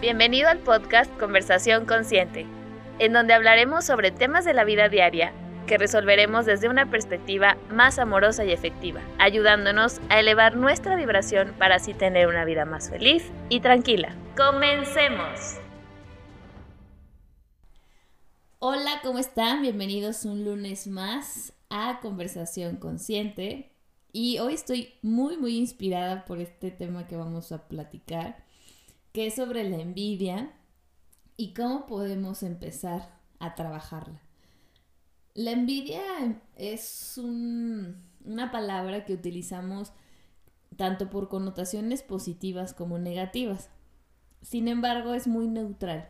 Bienvenido al podcast Conversación Consciente, en donde hablaremos sobre temas de la vida diaria que resolveremos desde una perspectiva más amorosa y efectiva, ayudándonos a elevar nuestra vibración para así tener una vida más feliz y tranquila. ¡Comencemos! Hola, ¿cómo están? Bienvenidos un lunes más a Conversación Consciente. Y hoy estoy muy, muy inspirada por este tema que vamos a platicar, que es sobre la envidia y cómo podemos empezar a trabajarla. La envidia es una palabra que utilizamos tanto por connotaciones positivas como negativas. Sin embargo, es muy neutral.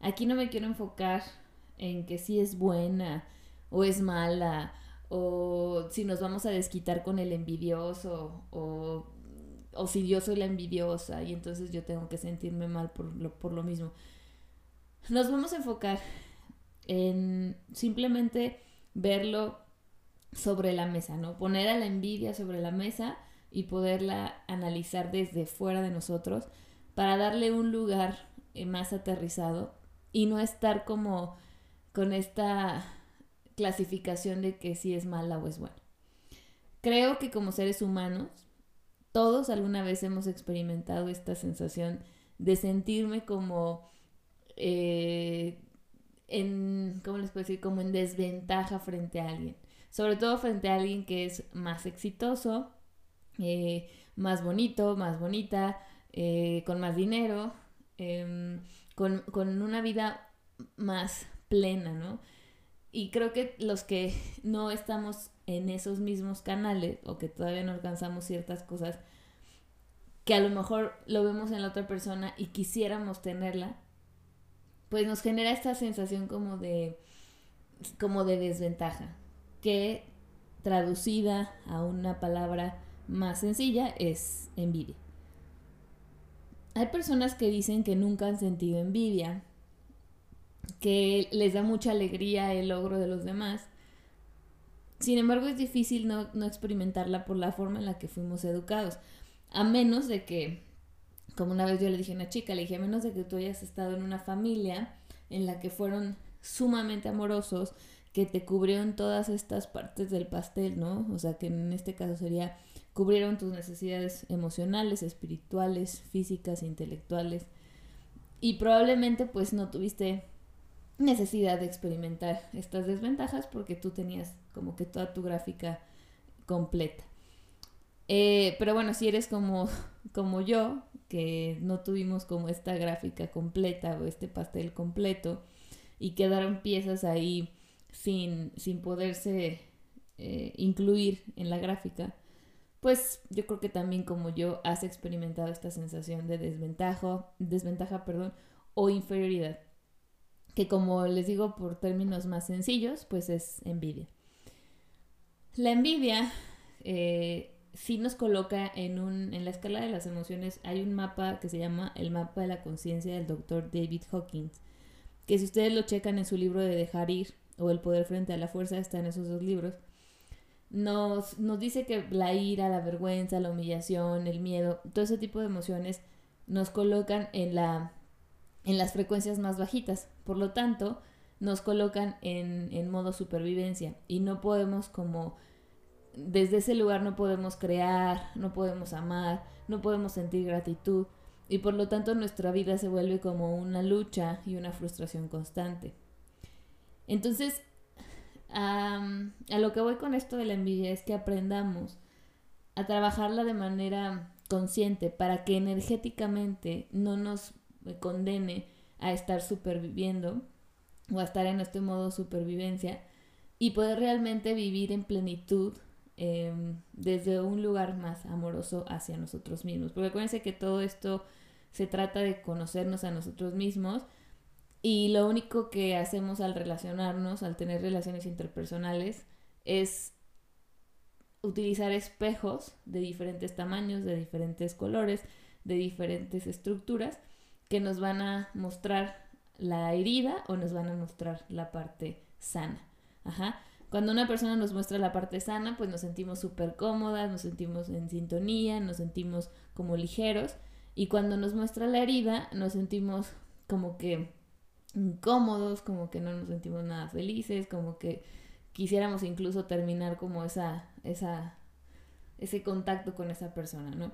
Aquí no me quiero enfocar en que si es buena o es mala o si nos vamos a desquitar con el envidioso o, o si yo soy la envidiosa y entonces yo tengo que sentirme mal por lo, por lo mismo. Nos vamos a enfocar en simplemente verlo sobre la mesa, ¿no? Poner a la envidia sobre la mesa y poderla analizar desde fuera de nosotros para darle un lugar eh, más aterrizado y no estar como con esta clasificación de que si es mala o es buena. Creo que como seres humanos, todos alguna vez hemos experimentado esta sensación de sentirme como eh, en, ¿cómo les puedo decir? Como en desventaja frente a alguien. Sobre todo frente a alguien que es más exitoso, eh, más bonito, más bonita, eh, con más dinero, em, con, con una vida más plena, ¿no? Y creo que los que no estamos en esos mismos canales o que todavía no alcanzamos ciertas cosas que a lo mejor lo vemos en la otra persona y quisiéramos tenerla, pues nos genera esta sensación como de, como de desventaja, que traducida a una palabra más sencilla es envidia. Hay personas que dicen que nunca han sentido envidia, que les da mucha alegría el logro de los demás. Sin embargo, es difícil no, no experimentarla por la forma en la que fuimos educados, a menos de que como una vez yo le dije a una chica, le dije, a menos de que tú hayas estado en una familia en la que fueron sumamente amorosos, que te cubrieron todas estas partes del pastel, ¿no? O sea, que en este caso sería, cubrieron tus necesidades emocionales, espirituales, físicas, intelectuales. Y probablemente pues no tuviste necesidad de experimentar estas desventajas porque tú tenías como que toda tu gráfica completa. Eh, pero bueno, si eres como, como yo, que no tuvimos como esta gráfica completa o este pastel completo y quedaron piezas ahí sin, sin poderse eh, incluir en la gráfica, pues yo creo que también como yo has experimentado esta sensación de desventaja, desventaja perdón, o inferioridad, que como les digo por términos más sencillos, pues es envidia. La envidia eh, sí nos coloca en un, en la escala de las emociones, hay un mapa que se llama el mapa de la conciencia del doctor David Hawkins, que si ustedes lo checan en su libro de dejar ir o el poder frente a la fuerza, está en esos dos libros, nos, nos dice que la ira, la vergüenza, la humillación, el miedo, todo ese tipo de emociones nos colocan en la en las frecuencias más bajitas. Por lo tanto, nos colocan en, en modo supervivencia y no podemos como desde ese lugar no podemos crear, no podemos amar, no podemos sentir gratitud y por lo tanto nuestra vida se vuelve como una lucha y una frustración constante. Entonces, a lo que voy con esto de la envidia es que aprendamos a trabajarla de manera consciente para que energéticamente no nos condene a estar superviviendo o a estar en este modo supervivencia y poder realmente vivir en plenitud Em, desde un lugar más amoroso hacia nosotros mismos. Porque acuérdense que todo esto se trata de conocernos a nosotros mismos y lo único que hacemos al relacionarnos, al tener relaciones interpersonales, es utilizar espejos de diferentes tamaños, de diferentes colores, de diferentes estructuras que nos van a mostrar la herida o nos van a mostrar la parte sana. Ajá. Cuando una persona nos muestra la parte sana, pues nos sentimos súper cómodas, nos sentimos en sintonía, nos sentimos como ligeros. Y cuando nos muestra la herida, nos sentimos como que incómodos, como que no nos sentimos nada felices, como que quisiéramos incluso terminar como esa, esa, ese contacto con esa persona, ¿no?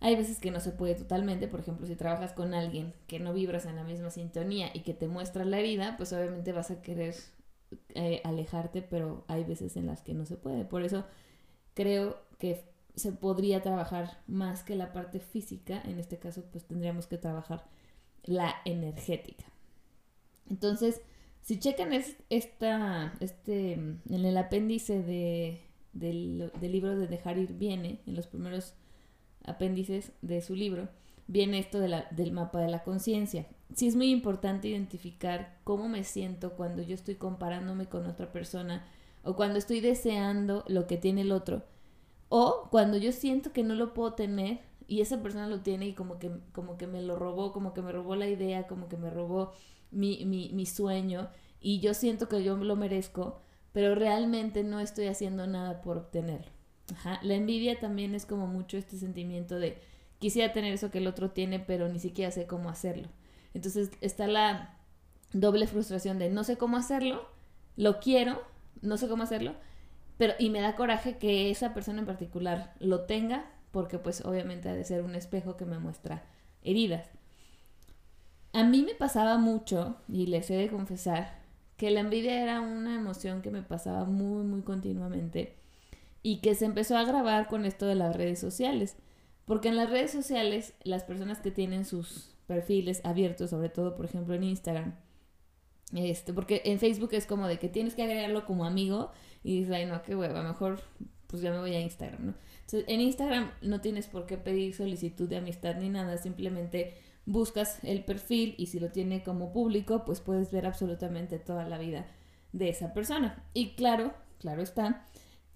Hay veces que no se puede totalmente, por ejemplo, si trabajas con alguien que no vibras en la misma sintonía y que te muestra la herida, pues obviamente vas a querer eh, alejarte, pero hay veces en las que no se puede. Por eso creo que se podría trabajar más que la parte física, en este caso pues tendríamos que trabajar la energética. Entonces, si checan esta, este, en el apéndice de, del, del libro de Dejar ir viene, en los primeros apéndices de su libro, viene esto de la, del mapa de la conciencia. Sí es muy importante identificar cómo me siento cuando yo estoy comparándome con otra persona o cuando estoy deseando lo que tiene el otro o cuando yo siento que no lo puedo tener y esa persona lo tiene y como que, como que me lo robó, como que me robó la idea, como que me robó mi, mi, mi sueño y yo siento que yo lo merezco, pero realmente no estoy haciendo nada por obtenerlo. Ajá. La envidia también es como mucho este sentimiento de quisiera tener eso que el otro tiene, pero ni siquiera sé cómo hacerlo. Entonces está la doble frustración de no sé cómo hacerlo, lo quiero, no sé cómo hacerlo, pero y me da coraje que esa persona en particular lo tenga, porque pues obviamente ha de ser un espejo que me muestra heridas. A mí me pasaba mucho, y les he de confesar, que la envidia era una emoción que me pasaba muy, muy continuamente y que se empezó a grabar con esto de las redes sociales. Porque en las redes sociales, las personas que tienen sus perfiles abiertos, sobre todo, por ejemplo, en Instagram, este, porque en Facebook es como de que tienes que agregarlo como amigo y dices, ay, no, qué hueva, mejor pues ya me voy a Instagram, ¿no? Entonces, en Instagram no tienes por qué pedir solicitud de amistad ni nada, simplemente buscas el perfil y si lo tiene como público, pues puedes ver absolutamente toda la vida de esa persona. Y claro, claro está,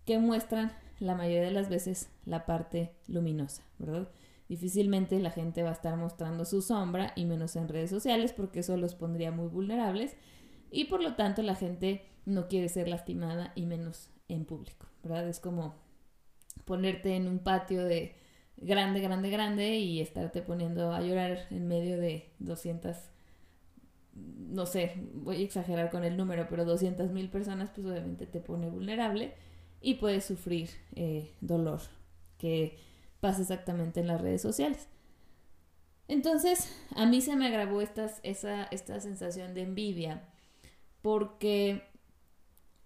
que muestran la mayoría de las veces la parte luminosa, ¿verdad? Difícilmente la gente va a estar mostrando su sombra y menos en redes sociales porque eso los pondría muy vulnerables y por lo tanto la gente no quiere ser lastimada y menos en público, ¿verdad? Es como ponerte en un patio de grande, grande, grande y estarte poniendo a llorar en medio de 200, no sé, voy a exagerar con el número, pero 200 mil personas, pues obviamente te pone vulnerable y puedes sufrir eh, dolor, que pasa exactamente en las redes sociales. Entonces, a mí se me agravó esta, esa, esta sensación de envidia, porque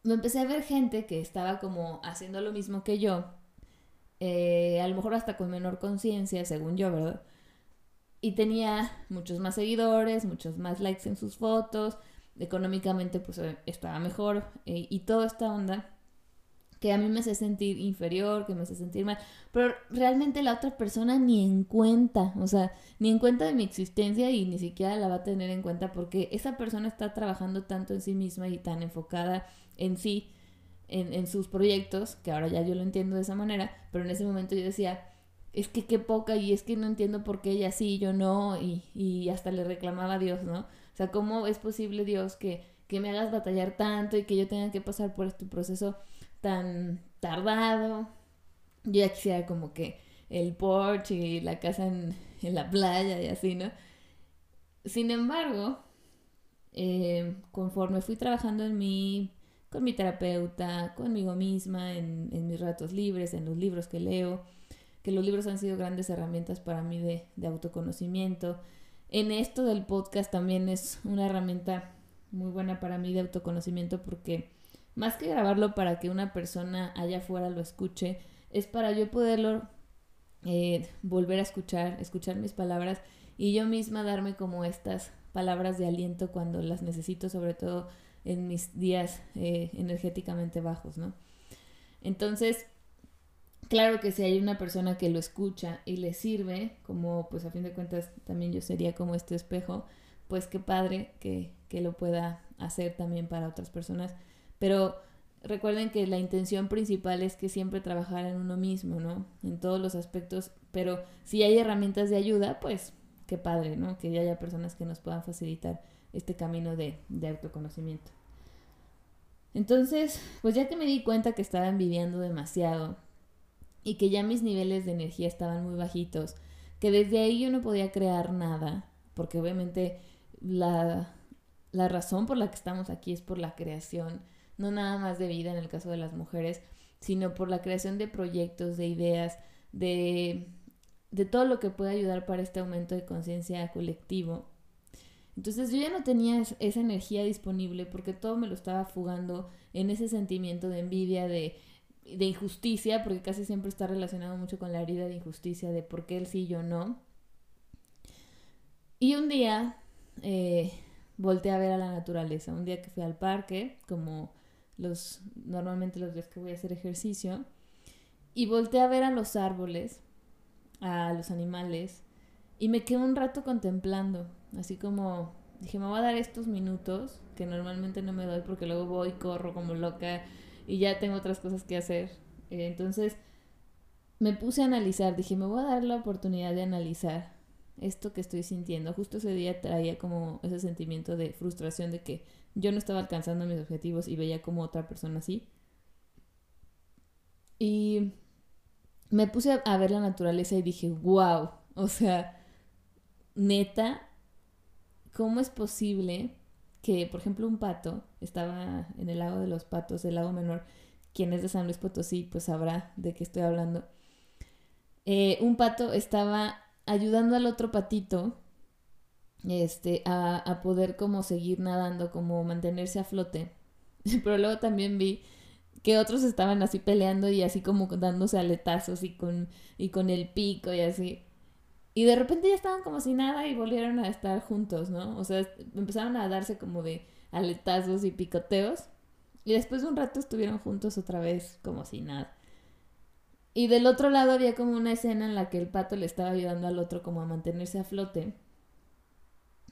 me empecé a ver gente que estaba como haciendo lo mismo que yo, eh, a lo mejor hasta con menor conciencia, según yo, ¿verdad? Y tenía muchos más seguidores, muchos más likes en sus fotos, económicamente pues estaba mejor eh, y toda esta onda que a mí me hace sentir inferior, que me hace sentir mal, pero realmente la otra persona ni en cuenta, o sea, ni en cuenta de mi existencia y ni siquiera la va a tener en cuenta porque esa persona está trabajando tanto en sí misma y tan enfocada en sí, en, en sus proyectos, que ahora ya yo lo entiendo de esa manera, pero en ese momento yo decía, es que qué poca y es que no entiendo por qué ella sí yo no, y, y hasta le reclamaba a Dios, ¿no? O sea, ¿cómo es posible Dios que, que me hagas batallar tanto y que yo tenga que pasar por este proceso? Tan tardado. Yo ya quisiera como que el porche y la casa en, la playa y así, ¿no? Sin embargo, eh, conforme fui trabajando en mí, con mi terapeuta, conmigo misma, en, en, mis ratos libres, en los libros que leo, que los libros han sido grandes herramientas para mí de, de autoconocimiento. En esto del podcast también es una herramienta muy buena para mí de autoconocimiento porque más que grabarlo para que una persona allá afuera lo escuche, es para yo poderlo eh, volver a escuchar, escuchar mis palabras y yo misma darme como estas palabras de aliento cuando las necesito, sobre todo en mis días eh, energéticamente bajos, ¿no? Entonces, claro que si hay una persona que lo escucha y le sirve, como pues a fin de cuentas también yo sería como este espejo, pues qué padre que, que lo pueda hacer también para otras personas pero recuerden que la intención principal es que siempre trabajar en uno mismo, ¿no? En todos los aspectos, pero si hay herramientas de ayuda, pues qué padre, ¿no? Que haya personas que nos puedan facilitar este camino de, de autoconocimiento. Entonces, pues ya que me di cuenta que estaba envidiando demasiado y que ya mis niveles de energía estaban muy bajitos, que desde ahí yo no podía crear nada, porque obviamente la, la razón por la que estamos aquí es por la creación, no nada más de vida en el caso de las mujeres, sino por la creación de proyectos, de ideas, de, de todo lo que puede ayudar para este aumento de conciencia colectivo. Entonces yo ya no tenía esa energía disponible porque todo me lo estaba fugando en ese sentimiento de envidia, de, de injusticia, porque casi siempre está relacionado mucho con la herida de injusticia, de por qué él sí y yo no. Y un día eh, volteé a ver a la naturaleza, un día que fui al parque, como los normalmente los días que voy a hacer ejercicio, y volteé a ver a los árboles, a los animales, y me quedé un rato contemplando, así como dije, me voy a dar estos minutos que normalmente no me doy porque luego voy, corro como loca y ya tengo otras cosas que hacer. Eh, entonces me puse a analizar, dije, me voy a dar la oportunidad de analizar esto que estoy sintiendo. Justo ese día traía como ese sentimiento de frustración de que yo no estaba alcanzando mis objetivos y veía como otra persona así. Y me puse a ver la naturaleza y dije, wow, o sea, neta, ¿cómo es posible que, por ejemplo, un pato estaba en el lago de los patos, el lago menor, quien es de San Luis Potosí, pues sabrá de qué estoy hablando. Eh, un pato estaba ayudando al otro patito este, a, a, poder como seguir nadando, como mantenerse a flote. Pero luego también vi que otros estaban así peleando y así como dándose aletazos y con, y con el pico y así. Y de repente ya estaban como si nada y volvieron a estar juntos, ¿no? O sea, empezaron a darse como de aletazos y picoteos. Y después de un rato estuvieron juntos otra vez como si nada. Y del otro lado había como una escena en la que el pato le estaba ayudando al otro como a mantenerse a flote.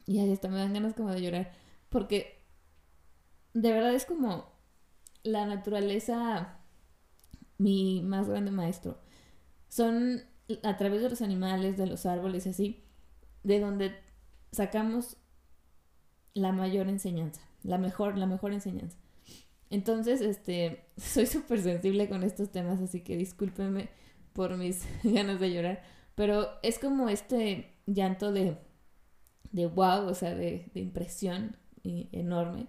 Y ahí hasta me dan ganas como de llorar. Porque de verdad es como la naturaleza, mi más grande maestro. Son a través de los animales, de los árboles y así, de donde sacamos la mayor enseñanza, la mejor, la mejor enseñanza. Entonces, este, soy súper sensible con estos temas, así que discúlpenme por mis ganas de llorar, pero es como este llanto de, de wow, o sea, de, de impresión enorme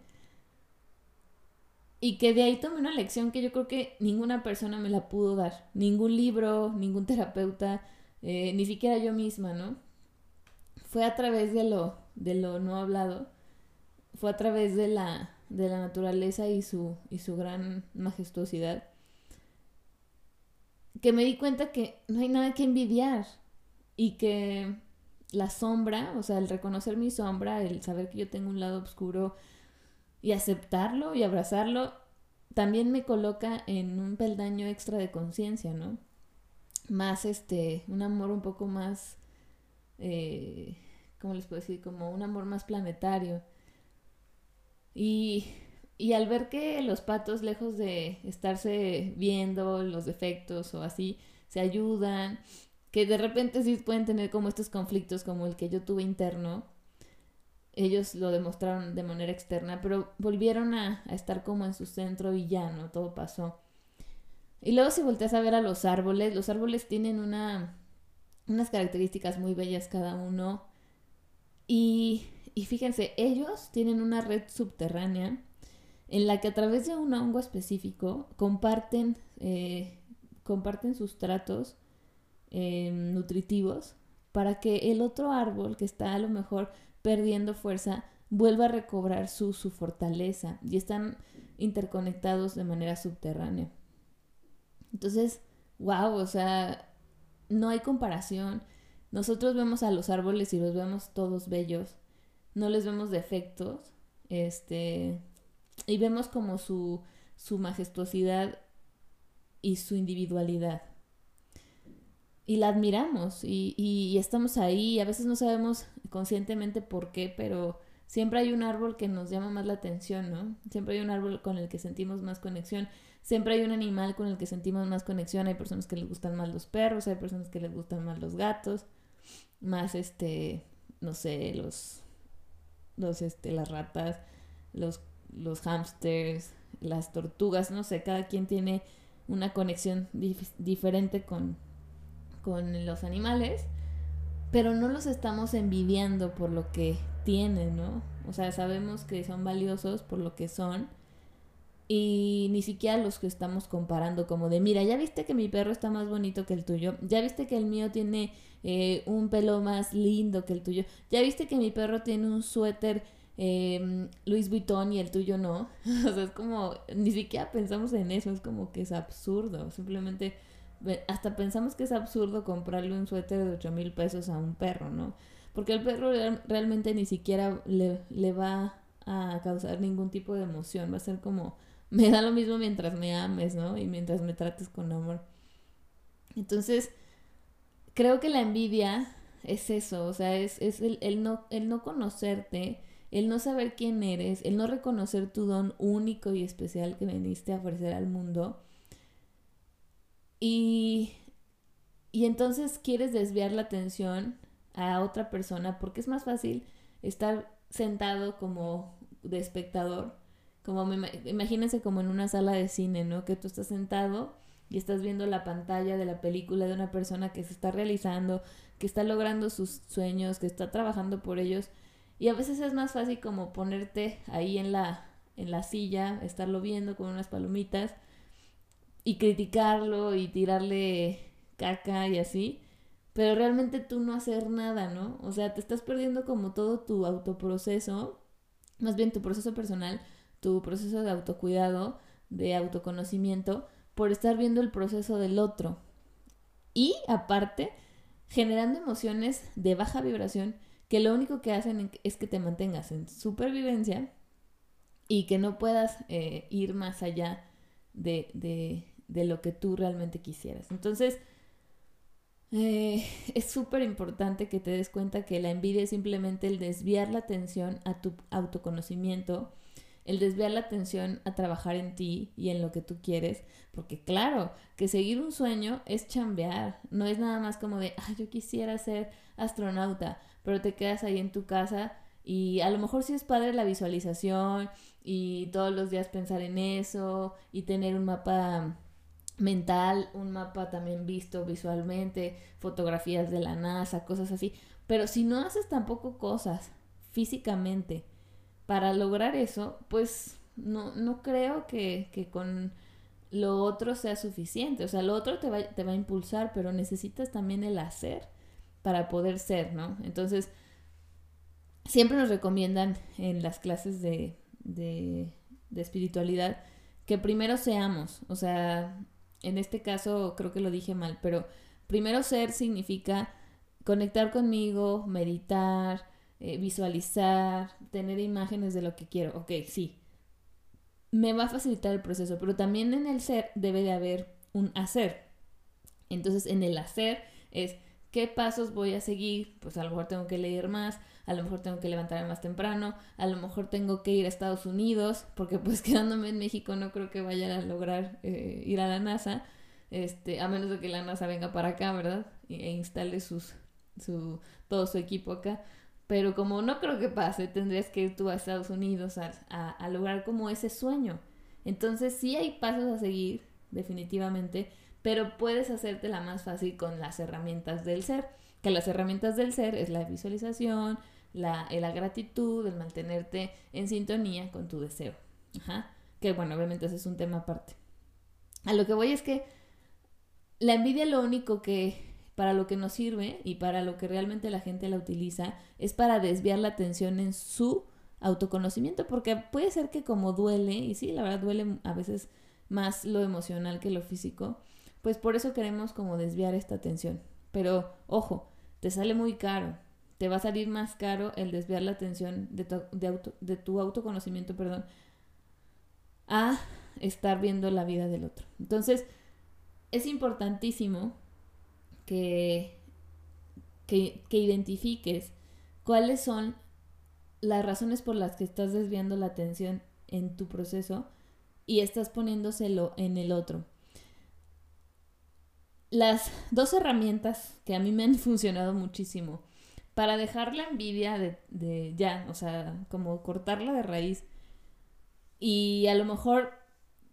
y que de ahí tomé una lección que yo creo que ninguna persona me la pudo dar. Ningún libro, ningún terapeuta, eh, ni siquiera yo misma, ¿no? Fue a través de lo, de lo no hablado. Fue a través de la, de la naturaleza y su, y su gran majestuosidad. Que me di cuenta que no hay nada que envidiar. Y que la sombra, o sea, el reconocer mi sombra, el saber que yo tengo un lado oscuro, y aceptarlo y abrazarlo también me coloca en un peldaño extra de conciencia, ¿no? Más este, un amor un poco más, eh, ¿cómo les puedo decir? Como un amor más planetario. Y, y al ver que los patos, lejos de estarse viendo los defectos o así, se ayudan, que de repente sí pueden tener como estos conflictos como el que yo tuve interno, ellos lo demostraron de manera externa, pero volvieron a, estar como en su centro villano, todo pasó. Y luego si volteas a ver a los árboles, los árboles tienen una, unas características muy bellas cada uno. Y, y fíjense, ellos tienen una red subterránea en la que a través de un hongo específico comparten, eh, comparten sustratos eh, nutritivos para que el otro árbol que está a lo mejor perdiendo fuerza, vuelva a recobrar su, su fortaleza y están interconectados de manera subterránea. Entonces, wow, o sea, no hay comparación. Nosotros vemos a los árboles y los vemos todos bellos, no les vemos defectos, este, y vemos como su, su majestuosidad y su individualidad y la admiramos y, y, estamos ahí. A veces no sabemos conscientemente por qué, pero siempre hay un árbol que nos llama más la atención, ¿no? Siempre hay un árbol con el que sentimos más conexión. Siempre hay un animal con el que sentimos más conexión. Hay personas que les gustan más los perros, hay personas que les gustan más los gatos, más este, no sé, los, los este, las ratas, los, los hamsters, las tortugas, no sé, cada quien tiene una conexión diferente con, con los animales. pero no los estamos envidiando por lo que tienen, ¿no? O sea, sabemos que son valiosos por lo que son y ni siquiera los que estamos comparando como de, mira, ya viste que mi perro está más bonito que el tuyo, ya viste que el mío tiene eh, un pelo más lindo que el tuyo, ya viste que mi perro tiene un suéter eh, Louis Vuitton y el tuyo no. o sea, es como, ni siquiera pensamos en eso, es como que es absurdo, simplemente hasta pensamos que es absurdo comprarle un suéter de 8 mil pesos a un perro, ¿no? Porque el perro realmente ni siquiera le, le va a causar ningún tipo de emoción, va a ser como me da lo mismo mientras me ames, ¿no? Y mientras me trates con amor. Entonces, creo que la envidia es eso, o sea, es, es el, el, no, el no conocerte, el no saber quién eres, el no reconocer tu don único y especial que veniste a ofrecer al mundo. Y, y entonces quieres desviar la atención a otra persona porque es más fácil estar sentado como de espectador como me, imagínense como en una sala de cine, ¿no? Que tú estás sentado y estás viendo la pantalla de la película de una persona que se está realizando, que está logrando sus sueños, que está trabajando por ellos. Y a veces es más fácil como ponerte ahí en la, en la silla, estarlo viendo con unas palomitas y criticarlo y tirarle caca y así, pero realmente tú no hacer nada, ¿no? O sea, te estás perdiendo como todo tu autoproceso, más bien tu proceso personal, tu proceso de autocuidado, de autoconocimiento, por estar viendo el proceso del otro. Y aparte, generando emociones de baja vibración que lo único que hacen es que te mantengas en supervivencia y que no puedas eh, ir más allá de, de, lo que tú realmente quisieras. Entonces, eh, es súper importante que te des cuenta que la envidia es simplemente el desviar la atención a tu autoconocimiento el desviar la atención a trabajar en ti y en lo que tú quieres, porque claro, que seguir un sueño es chambear, no es nada más como de, ah, yo quisiera ser astronauta, pero te quedas ahí en tu casa y a lo mejor sí es padre la visualización y todos los días pensar en eso y tener un mapa mental, un mapa también visto visualmente, fotografías de la NASA, cosas así, pero si no haces tampoco cosas físicamente, para lograr eso, pues no, no creo que, que, con lo otro sea suficiente. O sea, lo otro te va, te va a impulsar, pero necesitas también el hacer para poder ser, ¿no? Entonces, siempre nos recomiendan en las clases de, de, de espiritualidad que primero seamos. O sea, en este caso creo que lo dije mal, pero primero ser significa conectar conmigo, meditar, eh, visualizar, tener imágenes de lo que quiero. Ok, sí. Me va a facilitar el proceso, pero también en el ser debe de haber un hacer. Entonces, en el hacer es qué pasos voy a seguir. Pues a lo mejor tengo que leer más, a lo mejor tengo que levantarme más temprano, a lo mejor tengo que ir a Estados Unidos, porque pues quedándome en México no creo que vaya a lograr eh, ir a la NASA, este, a menos de que la NASA venga para acá, ¿verdad? E instale sus, su, todo su equipo acá. Pero como no creo que pase, tendrías que ir tú a Estados Unidos a, a, lograr como ese sueño. Entonces sí hay pasos a seguir, definitivamente, pero puedes hacerte la más fácil con las herramientas del ser. Que las herramientas del ser es la visualización, la, la gratitud, el mantenerte en sintonía con tu deseo. Ajá. Que bueno, obviamente ese es un tema aparte. A lo que voy es que la envidia lo único que para lo que nos sirve y para lo que realmente la gente la utiliza es para desviar la atención en su autoconocimiento, porque puede ser que como duele, y sí, la verdad duele a veces más lo emocional que lo físico, pues por eso queremos como desviar esta atención. Pero ojo, te sale muy caro, te va a salir más caro el desviar la atención de tu, de tu autoconocimiento, perdón, a estar viendo la vida del otro. Entonces, es importantísimo que, que, identifiques cuáles son las razones por las que estás desviando la atención en tu proceso y estás poniéndoselo en el otro. Las dos herramientas que a mí me han funcionado muchísimo para dejar la envidia de, de, ya, o sea, como cortarla de raíz y a lo mejor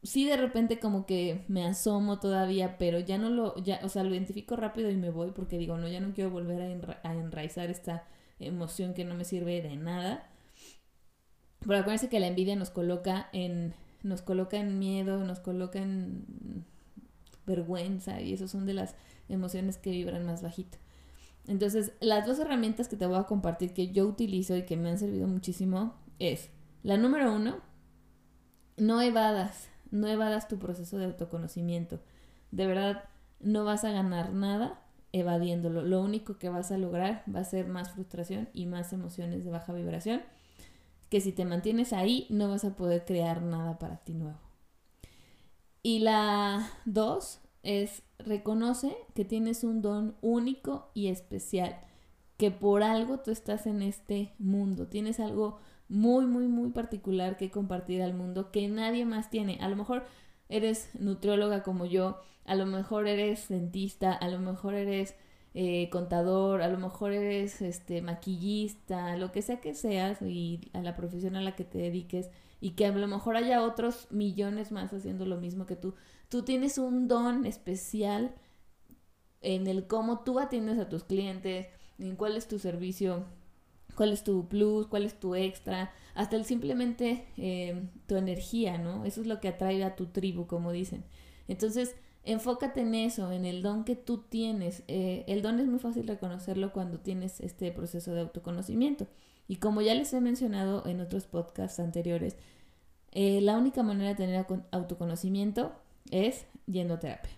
sí de repente como que me asomo todavía, pero ya no lo, ya, o sea, lo identifico rápido y me voy porque digo, no, ya no quiero volver a, enraizar esta emoción que no me sirve de nada. Pero acuérdense que la envidia nos coloca en, nos coloca en miedo, nos coloca en vergüenza y eso son de las emociones que vibran más bajito. Entonces, las dos herramientas que te voy a compartir que yo utilizo y que me han servido muchísimo es la número uno, no evadas no evadas tu proceso de autoconocimiento. De verdad, no vas a ganar nada evadiéndolo. Lo único que vas a lograr va a ser más frustración y más emociones de baja vibración, que si te mantienes ahí no vas a poder crear nada para ti nuevo. Y la dos es reconoce que tienes un don único y especial, que por algo tú estás en este mundo, tienes algo muy, muy, muy particular que compartir al mundo que nadie más tiene. A lo mejor eres nutrióloga como yo, a lo mejor eres dentista, a lo mejor eres eh, contador, a lo mejor eres este maquillista, lo que sea que seas y a la profesión a la que te dediques y que a lo mejor haya otros millones más haciendo lo mismo que tú. Tú tienes un don especial en el cómo tú atiendes a tus clientes, en cuál es tu servicio cuál es tu plus, cuál es tu extra, hasta el simplemente eh, tu energía, ¿no? Eso es lo que atrae a tu tribu, como dicen. Entonces, enfócate en eso, en el don que tú tienes. Eh, el don es muy fácil reconocerlo cuando tienes este proceso de autoconocimiento. Y como ya les he mencionado en otros podcasts anteriores, eh, la única manera de tener autoconocimiento es yendo a terapia.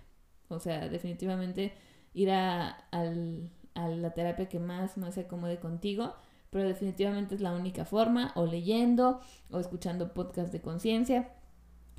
O sea, definitivamente ir a, a la terapia que más, más se acomode contigo pero definitivamente es la única forma, o leyendo, o escuchando podcast de conciencia,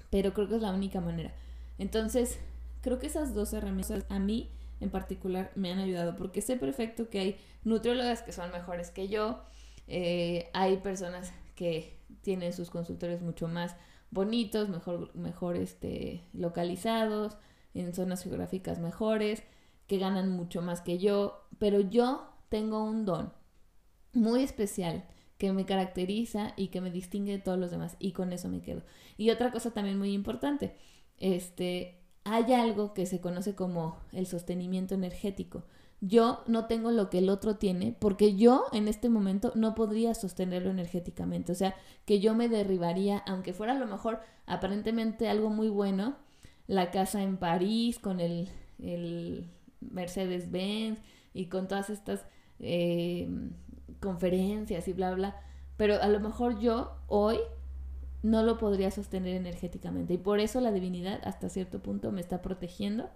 pero creo que es la única manera. Entonces, creo que esas dos herramientas a mí en particular me han ayudado, porque sé perfecto que hay nutriólogas que son mejores que yo, eh, hay personas que tienen sus consultorios mucho más bonitos, mejor, mejor este, localizados, en zonas geográficas mejores, que ganan mucho más que yo, pero yo tengo un don muy especial que me caracteriza y que me distingue de todos los demás y con eso me quedo. Y otra cosa también muy importante, este, hay algo que se conoce como el sostenimiento energético. Yo no tengo lo que el otro tiene porque yo en este momento no podría sostenerlo energéticamente. O sea, que yo me derribaría, aunque fuera a lo mejor aparentemente algo muy bueno, la casa en París con el, el Mercedes-Benz y con todas estas eh, conferencias y bla, bla, pero a lo mejor yo hoy no lo podría sostener energéticamente y por eso la divinidad hasta cierto punto me está protegiendo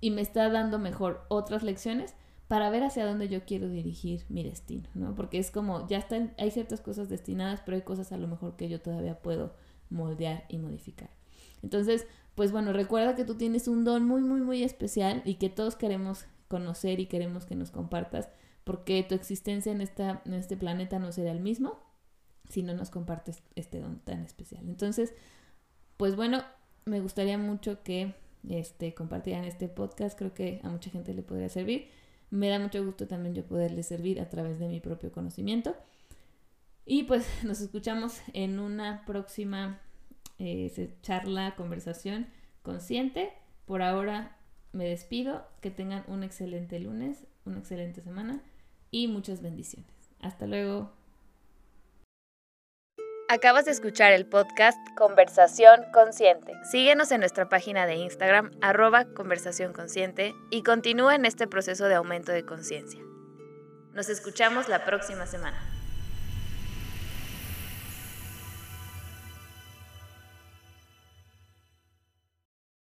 y me está dando mejor otras lecciones para ver hacia dónde yo quiero dirigir mi destino, ¿no? Porque es como, ya están, hay ciertas cosas destinadas, pero hay cosas a lo mejor que yo todavía puedo moldear y modificar. Entonces, pues bueno, recuerda que tú tienes un don muy, muy, muy especial y que todos queremos conocer y queremos que nos compartas porque tu existencia en, esta, en este planeta no será el mismo si no nos compartes este don tan especial. Entonces, pues bueno, me gustaría mucho que este, compartieran este podcast, creo que a mucha gente le podría servir. Me da mucho gusto también yo poderle servir a través de mi propio conocimiento. Y pues nos escuchamos en una próxima eh, charla, conversación consciente. Por ahora me despido. Que tengan un excelente lunes, una excelente semana y muchas bendiciones. Hasta luego. Acabas de escuchar el podcast Conversación Consciente. Síguenos en nuestra página de Instagram, arroba conversación consciente, y continúa en este proceso de aumento de conciencia. Nos escuchamos la próxima semana.